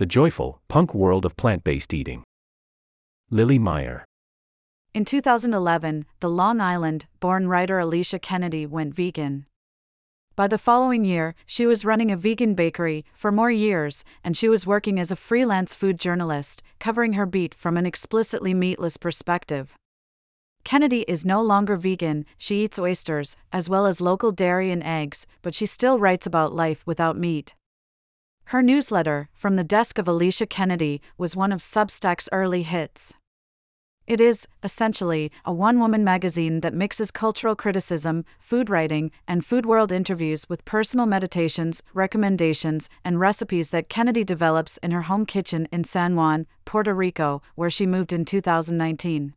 The Joyful, Punk World of Plant Based Eating. Lily Meyer. In 2011, the Long Island born writer Alicia Kennedy went vegan. By the following year, she was running a vegan bakery for more years, and she was working as a freelance food journalist, covering her beat from an explicitly meatless perspective. Kennedy is no longer vegan, she eats oysters, as well as local dairy and eggs, but she still writes about life without meat. Her newsletter, From the Desk of Alicia Kennedy, was one of Substack's early hits. It is, essentially, a one woman magazine that mixes cultural criticism, food writing, and food world interviews with personal meditations, recommendations, and recipes that Kennedy develops in her home kitchen in San Juan, Puerto Rico, where she moved in 2019.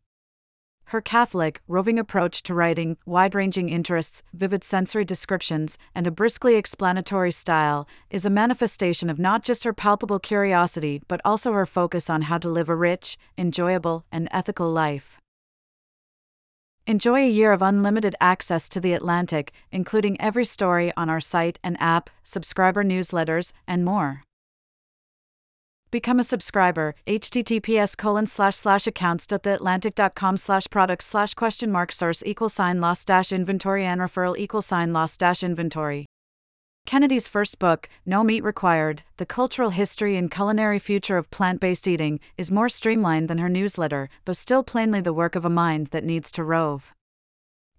Her Catholic, roving approach to writing, wide ranging interests, vivid sensory descriptions, and a briskly explanatory style is a manifestation of not just her palpable curiosity but also her focus on how to live a rich, enjoyable, and ethical life. Enjoy a year of unlimited access to The Atlantic, including every story on our site and app, subscriber newsletters, and more. Become a subscriber. https colon slash slash accounts.theatlantic.com slash products slash question mark source equal sign loss dash inventory and referral equal sign loss dash inventory. Kennedy's first book, No Meat Required The Cultural History and Culinary Future of Plant Based Eating, is more streamlined than her newsletter, though still plainly the work of a mind that needs to rove.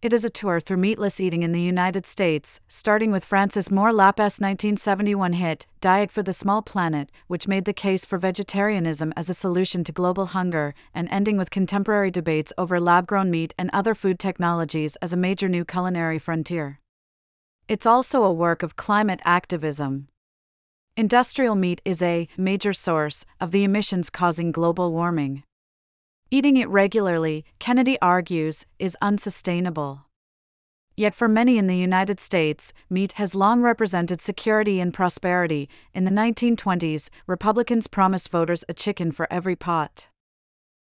It is a tour through meatless eating in the United States, starting with Frances Moore Lappé's 1971 hit, Diet for the Small Planet, which made the case for vegetarianism as a solution to global hunger, and ending with contemporary debates over lab grown meat and other food technologies as a major new culinary frontier. It's also a work of climate activism. Industrial meat is a major source of the emissions causing global warming. Eating it regularly, Kennedy argues, is unsustainable. Yet for many in the United States, meat has long represented security and prosperity. In the 1920s, Republicans promised voters a chicken for every pot.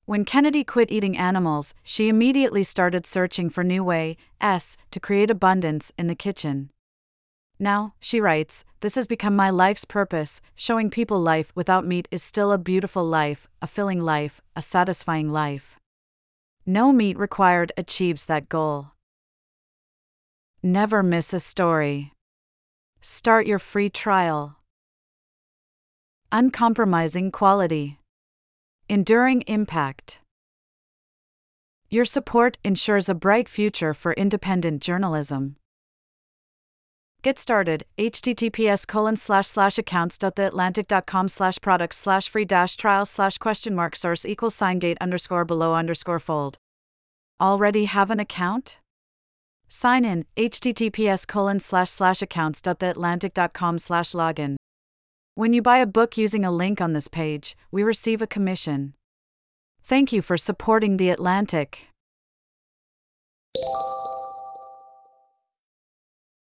When Kennedy quit eating animals, she immediately started searching for new ways to create abundance in the kitchen. Now, she writes, this has become my life's purpose, showing people life without meat is still a beautiful life, a filling life, a satisfying life. No meat required achieves that goal. Never miss a story. Start your free trial. Uncompromising quality. Enduring impact. Your support ensures a bright future for independent journalism. Get started, https colon slash slash accounts.theatlantic.com slash products slash free dash trial slash question mark source equals sign gate underscore below underscore fold. Already have an account? Sign in, https colon slash slash accounts.theatlantic.com slash login. When you buy a book using a link on this page, we receive a commission. Thank you for supporting The Atlantic.